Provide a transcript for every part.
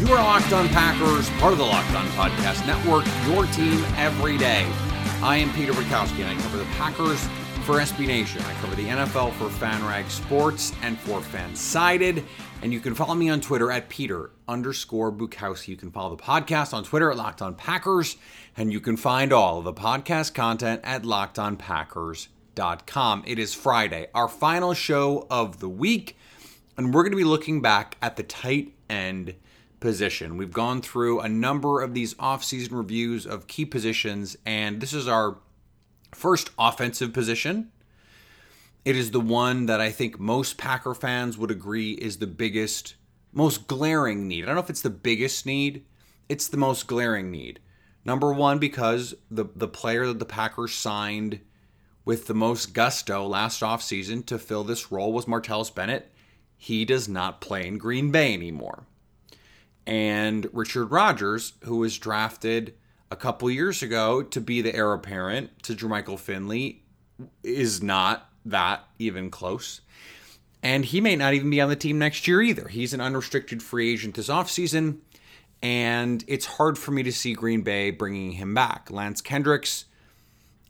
You are Locked On Packers, part of the Locked On Podcast Network, your team every day. I am Peter Bukowski, and I cover the Packers for SB Nation. I cover the NFL for FanRag Sports and for Fansided. And you can follow me on Twitter at Peter underscore Bukowski. You can follow the podcast on Twitter at Locked On Packers. And you can find all of the podcast content at lockedonpackers.com. It is Friday, our final show of the week. And we're going to be looking back at the tight end position. We've gone through a number of these offseason reviews of key positions, and this is our first offensive position. It is the one that I think most Packer fans would agree is the biggest, most glaring need. I don't know if it's the biggest need, it's the most glaring need. Number one, because the, the player that the Packers signed with the most gusto last offseason to fill this role was Martellus Bennett. He does not play in Green Bay anymore and Richard Rodgers, who was drafted a couple years ago to be the heir apparent to Jermichael Finley, is not that even close. And he may not even be on the team next year either. He's an unrestricted free agent this offseason, and it's hard for me to see Green Bay bringing him back. Lance Kendricks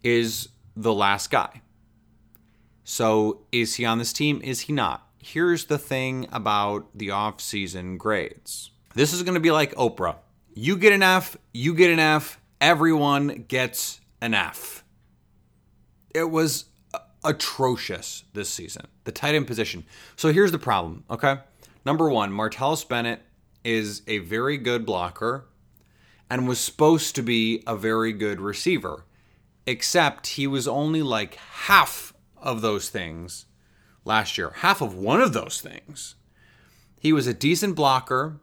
is the last guy. So is he on this team? Is he not? Here's the thing about the offseason grades. This is going to be like Oprah. You get an F, you get an F, everyone gets an F. It was atrocious this season, the tight end position. So here's the problem, okay? Number one, Martellus Bennett is a very good blocker and was supposed to be a very good receiver, except he was only like half of those things last year, half of one of those things. He was a decent blocker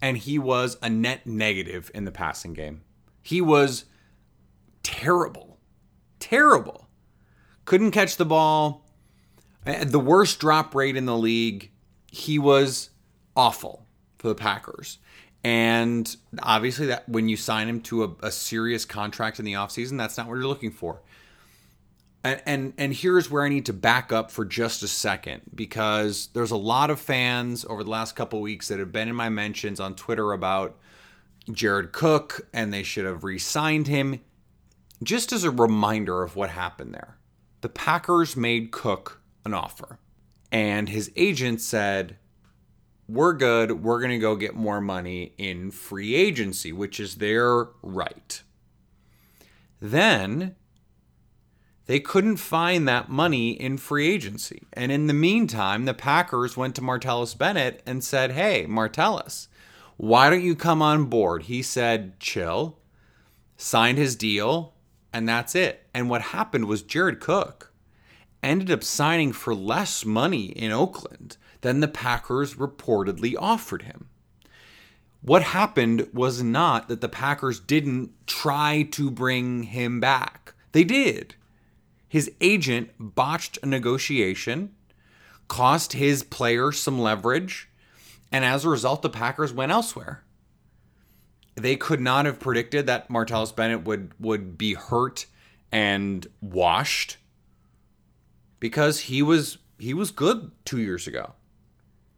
and he was a net negative in the passing game. He was terrible. Terrible. Couldn't catch the ball. The worst drop rate in the league. He was awful for the Packers. And obviously that when you sign him to a, a serious contract in the offseason, that's not what you're looking for. And, and here's where I need to back up for just a second because there's a lot of fans over the last couple weeks that have been in my mentions on Twitter about Jared Cook and they should have re-signed him. Just as a reminder of what happened there. The Packers made Cook an offer and his agent said, "We're good. We're going to go get more money in free agency, which is their right." Then they couldn't find that money in free agency. And in the meantime, the Packers went to Martellus Bennett and said, Hey, Martellus, why don't you come on board? He said, Chill, signed his deal, and that's it. And what happened was Jared Cook ended up signing for less money in Oakland than the Packers reportedly offered him. What happened was not that the Packers didn't try to bring him back. They did. His agent botched a negotiation, cost his player some leverage, and as a result, the Packers went elsewhere. They could not have predicted that Martellus Bennett would, would be hurt and washed because he was he was good two years ago.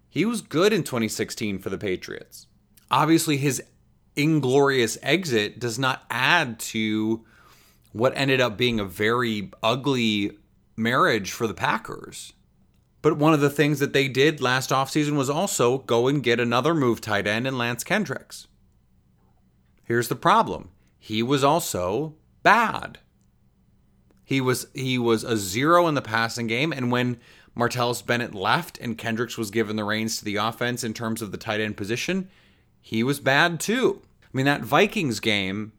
He was good in 2016 for the Patriots. Obviously, his inglorious exit does not add to what ended up being a very ugly marriage for the Packers. But one of the things that they did last offseason was also go and get another move tight end in Lance Kendricks. Here's the problem. He was also bad. He was he was a zero in the passing game and when Martellus Bennett left and Kendricks was given the reins to the offense in terms of the tight end position, he was bad too. I mean that Vikings game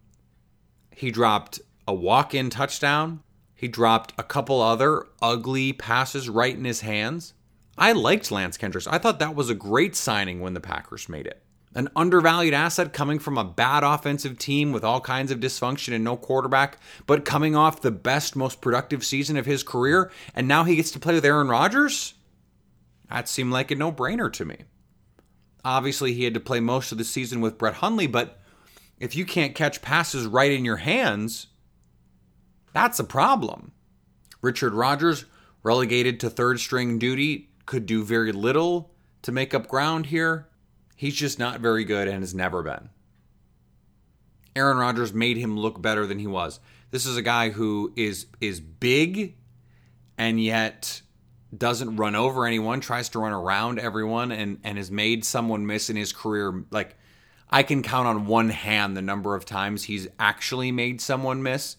he dropped a walk in touchdown. He dropped a couple other ugly passes right in his hands. I liked Lance Kendricks. I thought that was a great signing when the Packers made it. An undervalued asset coming from a bad offensive team with all kinds of dysfunction and no quarterback, but coming off the best, most productive season of his career, and now he gets to play with Aaron Rodgers? That seemed like a no brainer to me. Obviously, he had to play most of the season with Brett Hundley, but if you can't catch passes right in your hands, that's a problem. Richard Rodgers, relegated to third string duty, could do very little to make up ground here. He's just not very good and has never been. Aaron Rodgers made him look better than he was. This is a guy who is is big and yet doesn't run over anyone, tries to run around everyone and and has made someone miss in his career like I can count on one hand the number of times he's actually made someone miss,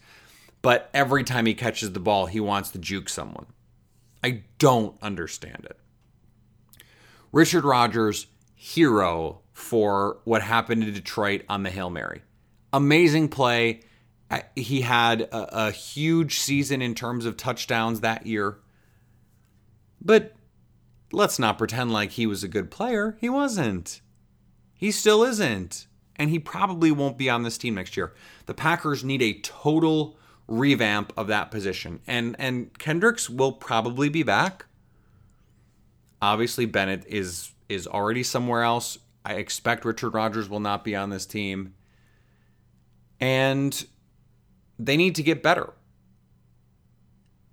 but every time he catches the ball, he wants to juke someone. I don't understand it. Richard Rodgers hero for what happened in Detroit on the Hail Mary. Amazing play. He had a, a, huge season in terms of touchdowns that year. But let's not pretend like he was a good player. He wasn't. He still isn't. And he probably won't be on this team next year. The Packers need a total revamp of that position. And and Kendricks will probably be back. Obviously Bennett is is already somewhere else. I expect Richard Rodgers will not be on this team. And they need to get better.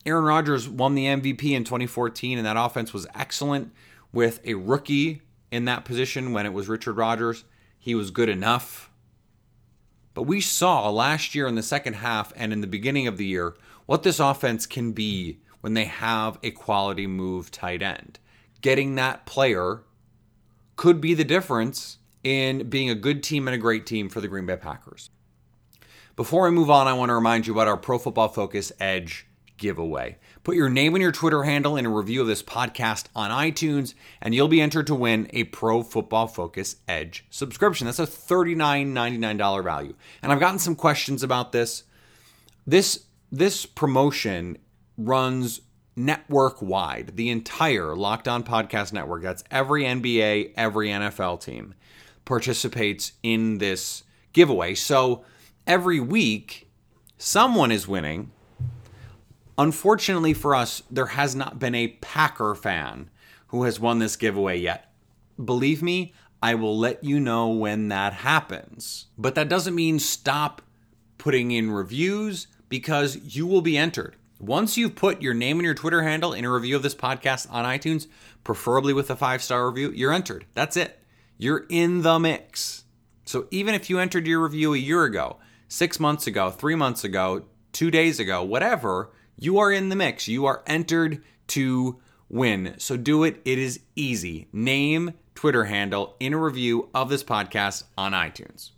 Aaron Rodgers won the MVP in 2014, and that offense was excellent with a rookie in that position when it was Richard Rodgers. He was good enough. But we saw last year in the second half and in the beginning of the year what this offense can be when they have a quality move tight end. Getting that player could be the difference in being a good team and a great team for the Green Bay Packers. Before I move on, I want to remind you about our Pro Football Focus Edge giveaway. Put your name and your Twitter handle in a review of this podcast on iTunes, and you'll be entered to win a Pro Football Focus Edge subscription. That's a $39.99 value. And I've gotten some questions about this. This this promotion runs network wide, the entire Locked On Podcast Network, that's every NBA, every NFL team, participates in this giveaway. So every week, someone is winning. Unfortunately for us, there has not been a Packer fan who has won this giveaway yet. Believe me, I will let you know when that happens. But that doesn't mean stop putting in reviews because you will be entered. Once you've put your name and your Twitter handle in a review of this podcast on iTunes, preferably with a five star review, you're entered. That's it. You're in the mix. So even if you entered your review a year ago, six months ago, three months ago, two days ago, whatever, you are in the mix. You are entered to win. So do it. It is easy. Name, Twitter handle in a review of this podcast on iTunes.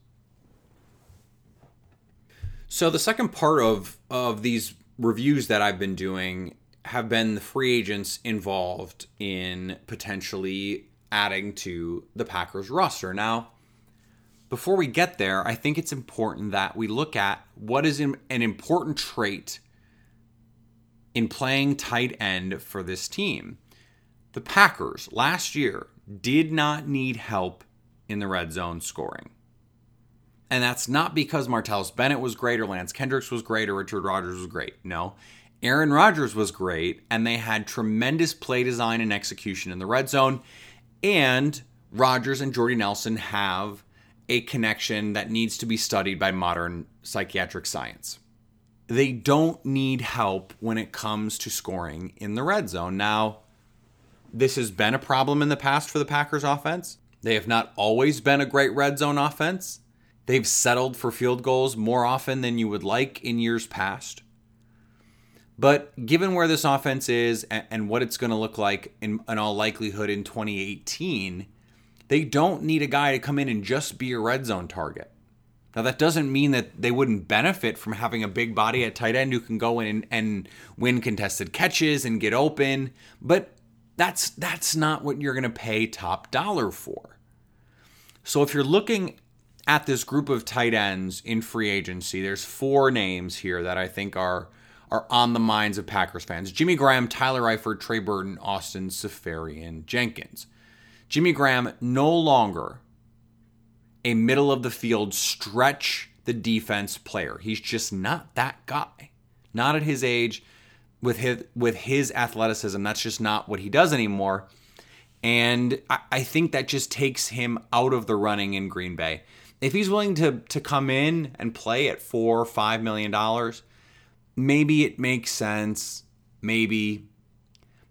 So the second part of of these reviews that I've been doing have been the free agents involved in potentially adding to the Packers roster. Now, before we get there, I think it's important that we look at what is an important trait in playing tight end for this team. The Packers last year did not need help in the red zone scoring. And that's not because Martellus Bennett was great or Lance Kendricks was great or Richard Rodgers was great. No. Aaron Rodgers was great, and they had tremendous play design and execution in the red zone. And Rodgers and Jordy Nelson have a connection that needs to be studied by modern psychiatric science. They don't need help when it comes to scoring in the red zone. Now, this has been a problem in the past for the Packers offense. They have not always been a great red zone offense. They've settled for field goals more often than you would like in years past. But given where this offense is and what it's going to look like in, in, all likelihood in 2018, they don't need a guy to come in and just be a red zone target. Now, that doesn't mean that they wouldn't benefit from having a big body at tight end who can go in and, and win contested catches and get open, but that's that's not what you're going to pay top dollar for. So if you're looking at this group of tight ends in free agency, there's four names here that I think are are on the minds of Packers fans: Jimmy Graham, Tyler Eifert, Trey Burton, Austin Seferian, Jenkins. Jimmy Graham no longer a middle of the field stretch the defense player. He's just not that guy. Not at his age with his with his athleticism. That's just not what he does anymore. And I, I think that just takes him out of the running in Green Bay. If he's willing to to come in and play at four or five million dollars, maybe it makes sense. Maybe.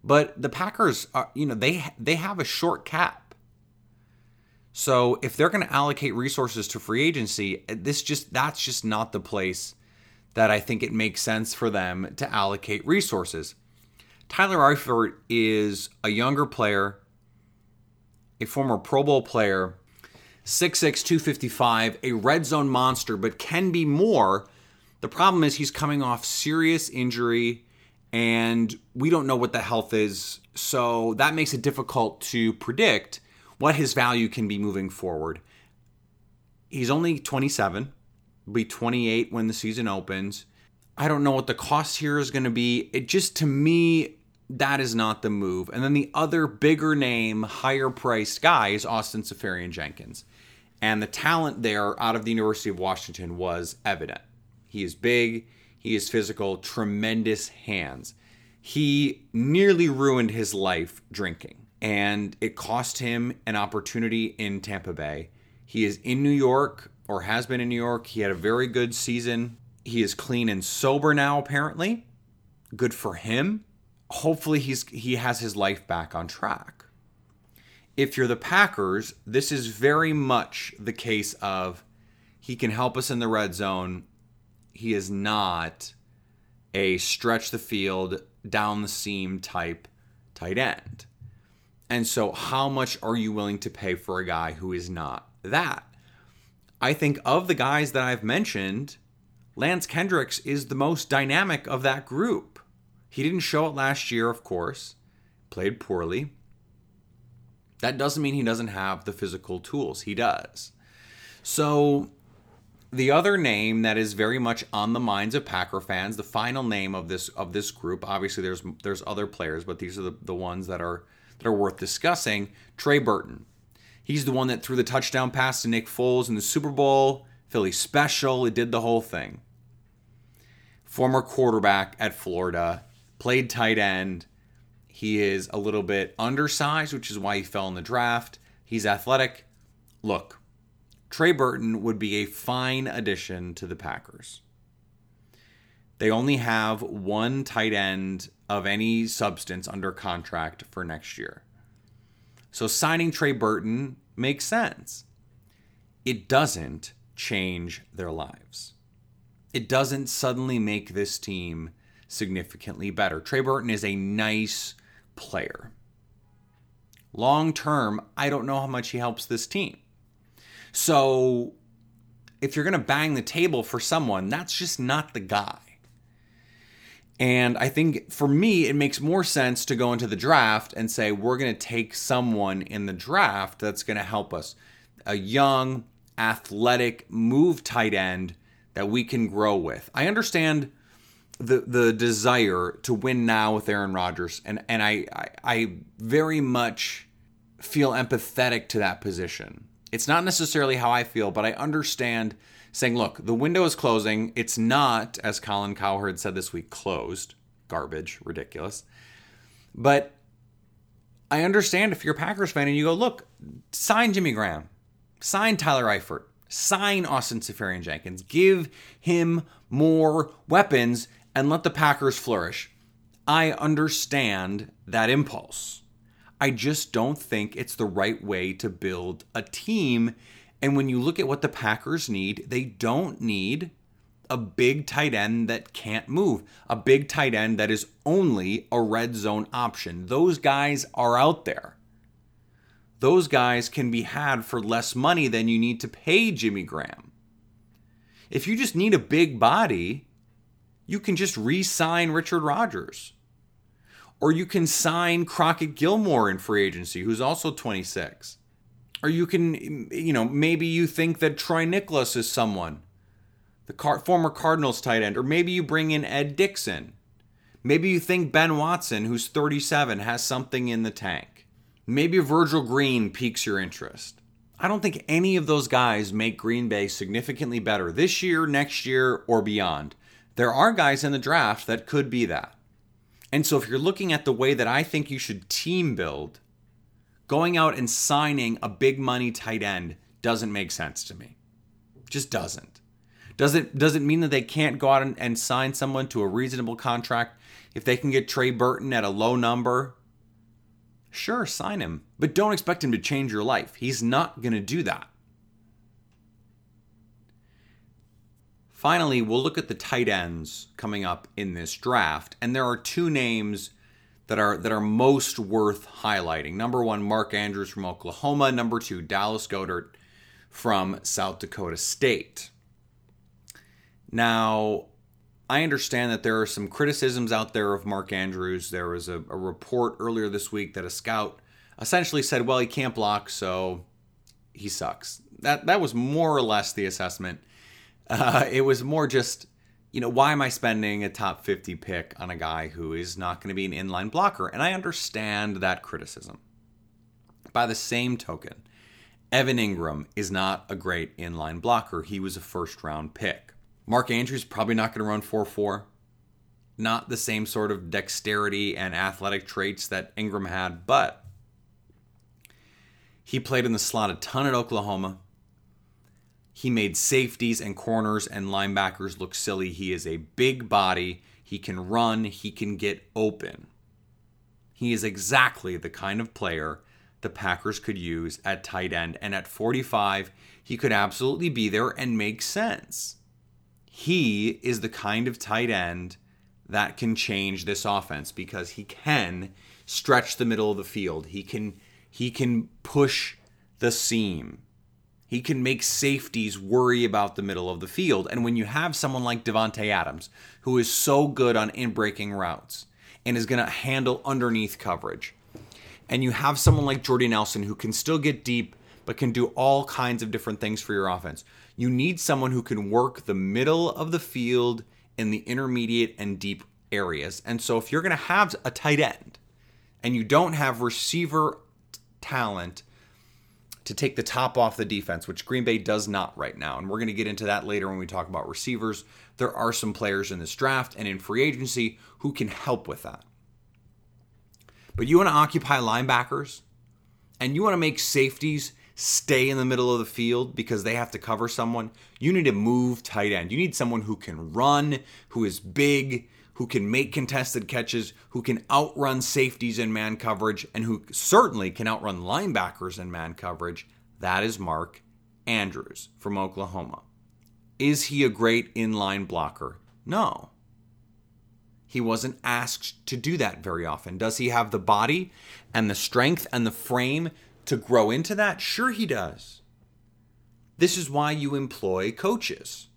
But the Packers are, you know, they they have a short cap. So if they're going to allocate resources to free agency, eh, this just that's just not the place that I think it makes sense for them to allocate resources. Tyler Eifert is a younger player, a former Pro Bowl player, 6'6, 255, a red zone monster, but can be more. The problem is he's coming off serious injury and we don't know what the health is. So that makes it difficult to predict what his value can be moving forward. He's only 27 be 28 when the season opens. I don't know what the cost here is going to be. It just to me that is not the move. And then the other bigger name, higher priced guy is Austin Seferian-Jenkins. And the talent there out of the University of Washington was evident. He is big, he is physical, tremendous hands. He nearly ruined his life drinking, and it cost him an opportunity in Tampa Bay. He is in New York or has been in New York. He had a very good season. He is clean and sober now, apparently. Good for him. Hopefully he's he has his life back on track. If you're the Packers, this is very much the case of he can help us in the red zone. He is not a stretch the field down the seam type tight end. And so, how much are you willing to pay for a guy who is not that? I think of the guys that I've mentioned, Lance Kendricks is the most dynamic of that group. He didn't show it last year, of course, played poorly. That doesn't mean he doesn't have the physical tools. He does. So, the other name that is very much on the minds of Packer fans, the final name of this of this group, obviously there's there's other players, but these are the, the ones that are that are worth discussing. Trey Burton. He's the one that threw the touchdown pass to Nick Foles in the Super Bowl, Philly special. It did the whole thing. Former quarterback at Florida, played tight end. He is a little bit undersized, which is why he fell in the draft. He's athletic. Look, Trey Burton would be a fine addition to the Packers. They only have one tight end of any substance under contract for next year. So signing Trey Burton makes sense. It doesn't change their lives. It doesn't suddenly make this team significantly better. Trey Burton is a nice player. Long term, I don't know how much he helps this team. So if you're going to bang the table for someone, that's just not the guy. And I think for me, it makes more sense to go into the draft and say, we're going to take someone in the draft that's going to help us. A young, athletic, move tight end that we can grow with. I understand the the desire to win now with Aaron Rodgers, and, and I, I, I very much feel empathetic to that position. It's not necessarily how I feel, but I understand saying, look, the window is closing. It's not, as Colin Cowherd said this week, closed. Garbage, ridiculous. But I understand if you're a Packers fan and you go, look, sign Jimmy Graham, sign Tyler Eifert, sign Austin Seferian-Jenkins, give him more weapons and let the Packers flourish. I understand that impulse. I just don't think it's the right way to build a team and when you look at what the Packers need, they don't need a big tight end that can't move, a big tight end that is only a red zone option. Those guys are out there. Those guys can be had for less money than you need to pay Jimmy Graham. If you just need a big body, you can just re sign Richard Rodgers. Or you can sign Crockett Gilmore in free agency, who's also 26. Or you can, you know, maybe you think that Troy Niklas is someone, the car- former Cardinals tight end. Or maybe you bring in Ed Dickson. Maybe you think Ben Watson, who's 37, has something in the tank. Maybe Virgil Green piques your interest. I don't think any of those guys make Green Bay significantly better this year, next year, or beyond. There are guys in the draft that could be that. And so if you're looking at the way that I think you should team build, going out and signing a big money tight end doesn't make sense to me. Just doesn't. Does it does it mean that they can't go out and, and sign someone to a reasonable contract if they can get Trey Burton at a low number? Sure, sign him, but don't expect him to change your life. He's not going to do that. Finally, we'll look at the tight ends coming up in this draft, and there are two names that are that are most worth highlighting. Number one, Mark Andrews from Oklahoma. Number two, Dallas Goedert from South Dakota State. Now, I understand that there are some criticisms out there of Mark Andrews. There was a, a report earlier this week that a scout essentially said, "Well, he can't block, so he sucks." That that was more or less the assessment uh, it was more just, you know, why am I spending a top 50 pick on a guy who is not going to be an inline blocker? And I understand that criticism. By the same token, Evan Engram is not a great inline blocker. He was a first round pick. Mark Andrews probably not going to run 4 4. Not the same sort of dexterity and athletic traits that Engram had, but he played in the slot a ton at Oklahoma. He made safeties and corners and linebackers look silly. He is a big body. He can run. He can get open. He is exactly the kind of player the Packers could use at tight end. And at 45, he could absolutely be there and make sense. He is the kind of tight end that can change this offense because he can stretch the middle of the field. He can he can push the seam. He can make safeties worry about the middle of the field. And when you have someone like Davante Adams, who is so good on in breaking routes and is going to handle underneath coverage, and you have someone like Jordy Nelson who can still get deep but can do all kinds of different things for your offense, you need someone who can work the middle of the field in the intermediate and deep areas. And so if you're going to have a tight end and you don't have receiver talent to take the top off the defense, which Green Bay does not right now. And we're going to get into that later when we talk about receivers. There are some players in this draft and in free agency who can help with that. But you want to occupy linebackers and you want to make safeties stay in the middle of the field because they have to cover someone. You need to move tight end. You need someone who can run, who is big, who can make contested catches, who can outrun safeties in man coverage, and who certainly can outrun linebackers in man coverage, that is Mark Andrews from Oklahoma. Is he a great inline blocker? No. He wasn't asked to do that very often. Does he have the body and the strength and the frame to grow into that? Sure, he does. This is why you employ coaches.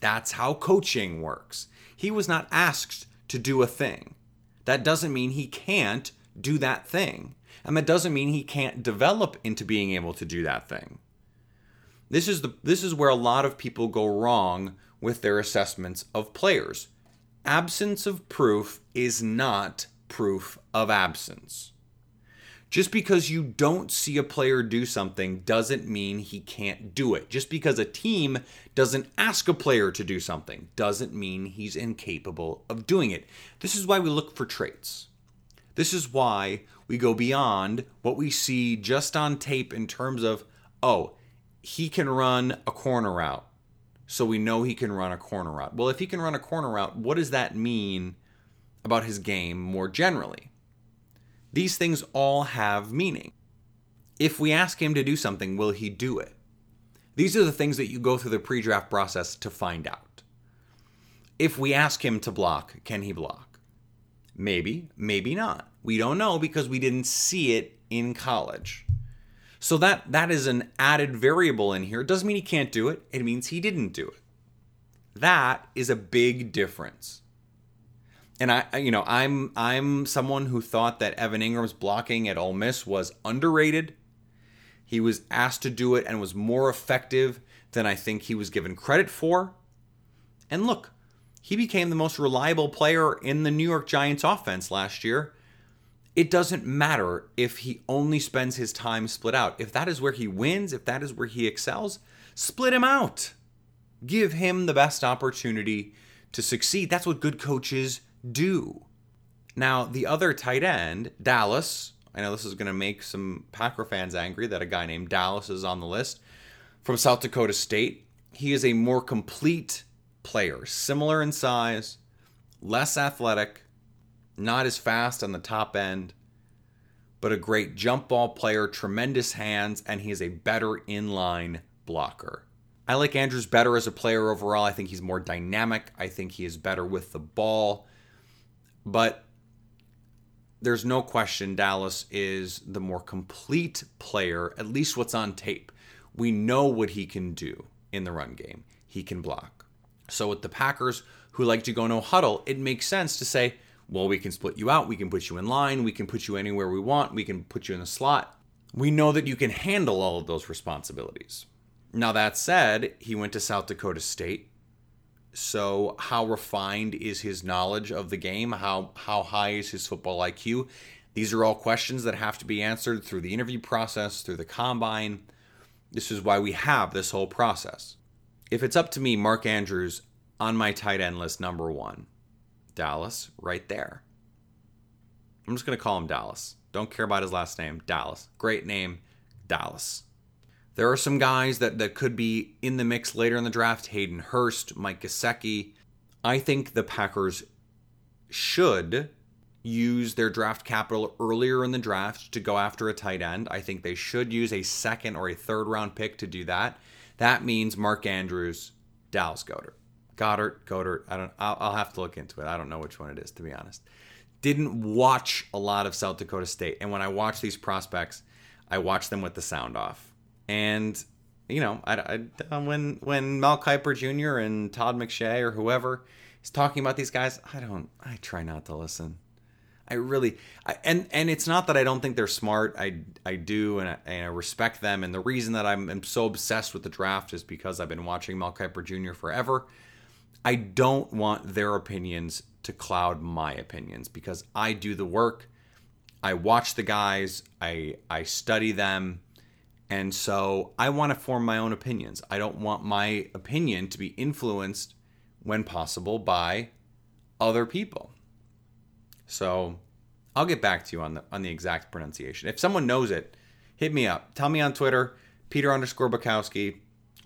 That's how coaching works. He was not asked to do a thing. That doesn't mean he can't do that thing. And that doesn't mean he can't develop into being able to do that thing. This is the this is where a lot of people go wrong with their assessments of players. Absence of proof is not proof of absence. Just because you don't see a player do something doesn't mean he can't do it. Just because a team doesn't ask a player to do something doesn't mean he's incapable of doing it. This is why we look for traits. This is why we go beyond what we see just on tape in terms of, oh, he can run a corner route. So we know he can run a corner route. Well, if he can run a corner route, what does that mean about his game more generally? These things all have meaning. If we ask him to do something, will he do it? These are the things that you go through the pre draft process to find out. If we ask him to block, can he block? Maybe, maybe not. We don't know because we didn't see it in college. So that that is an added variable in here. It doesn't mean he can't do it. It means he didn't do it. That is a big difference and I, you know, I'm I'm someone who thought that Evan Engram's blocking at Ole Miss was underrated. He was asked to do it and was more effective than I think he was given credit for. And look, he became the most reliable player in the New York Giants offense last year. it doesn't matter if he only spends his time split out. If that is where he wins, if that is where he excels, split him out. Give him the best opportunity to succeed. That's what good coaches do. Now, the other tight end, Dallas, I know this is going to make some Packer fans angry that a guy named Dallas is on the list from South Dakota State. He is a more complete player, similar in size, less athletic, not as fast on the top end, but a great jump ball player, tremendous hands, and he is a better inline blocker. I like Andrews better as a player overall. I think he's more dynamic. I think he is better with the ball. But there's no question Dallas is the more complete player, at least what's on tape. We know what he can do in the run game. He can block. So with the Packers who like to go no huddle, it makes sense to say, well, we can split you out. We can put you in line. We can put you anywhere we want. We can put you in the slot. We know that you can handle all of those responsibilities. Now, that said, he went to South Dakota State. So, how refined is his knowledge of the game? How, how high is his football IQ? These are all questions that have to be answered through the interview process, through the combine. This is why we have this whole process. If it's up to me, Mark Andrews on my tight end list, number one. Dallas, right there. I'm just going to call him Dallas. Don't care about his last name. Dallas. Great name, Dallas. There are some guys that, that could be in the mix later in the draft Hayden Hurst, Mike Gesicki. I think the Packers should use their draft capital earlier in the draft to go after a tight end. I think they should use a second or a third round pick to do that. That means Mark Andrews, Dallas Goddard. Goddard, Goddard. I don't. I'll, I'll, have to look into it. I don't know which one it is to be honest. Didn't watch a lot of South Dakota State, and when I watch these prospects, I watch them with the sound off. And you know, I, I, uh, when when Mel Kiper Jr. and Todd McShay or whoever is talking about these guys, I don't. I try not to listen. I really, I, and and it's not that I don't think they're smart. I I do, and I, and I respect them. And the reason that I'm, I'm so obsessed with the draft is because I've been watching Mel Kiper Jr. forever I don't want their opinions to cloud my opinions because I do the work. I watch the guys, I I study them, and so I want to form my own opinions. I don't want my opinion to be influenced when possible by other people. So I'll get back to you on the on the exact pronunciation. If someone knows it, hit me up. Tell me on Twitter, Peter underscore Bukowski.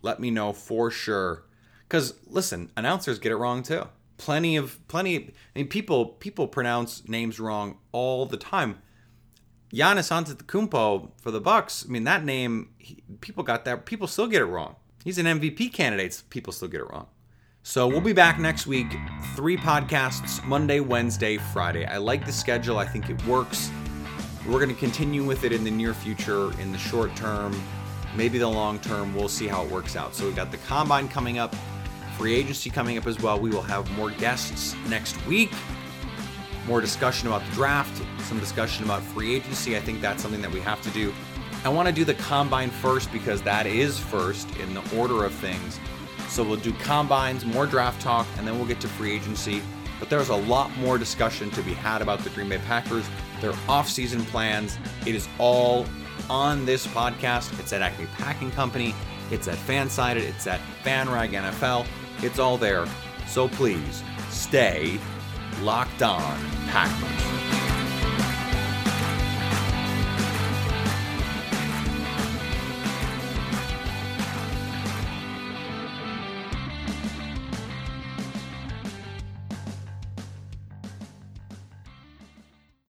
Let me know for sure because listen, announcers get it wrong too. Plenty of plenty. I mean, people people pronounce names wrong all the time. Giannis Antetokounmpo for the Bucks. I mean, that name he, people got that. People still get it wrong. He's an MVP candidate. People still get it wrong. So we'll be back next week. Three podcasts Monday, Wednesday, Friday. I like the schedule. I think it works. We're going to continue with it in the near future, in the short term, maybe the long term. We'll see how it works out. So we've got the combine coming up free agency coming up as well. We will have more guests next week, more discussion about the draft, some discussion about free agency. I think that's something that we have to do. I want to do the combine first because that is first in the order of things. So we'll do combines, more draft talk, and then we'll get to free agency. But there's a lot more discussion to be had about the Green Bay Packers, their offseason plans. It is all on this podcast. It's at Acme Packing Company. It's at Fansided. It's at FanRag NFL. It's all there. So please stay locked on Packers.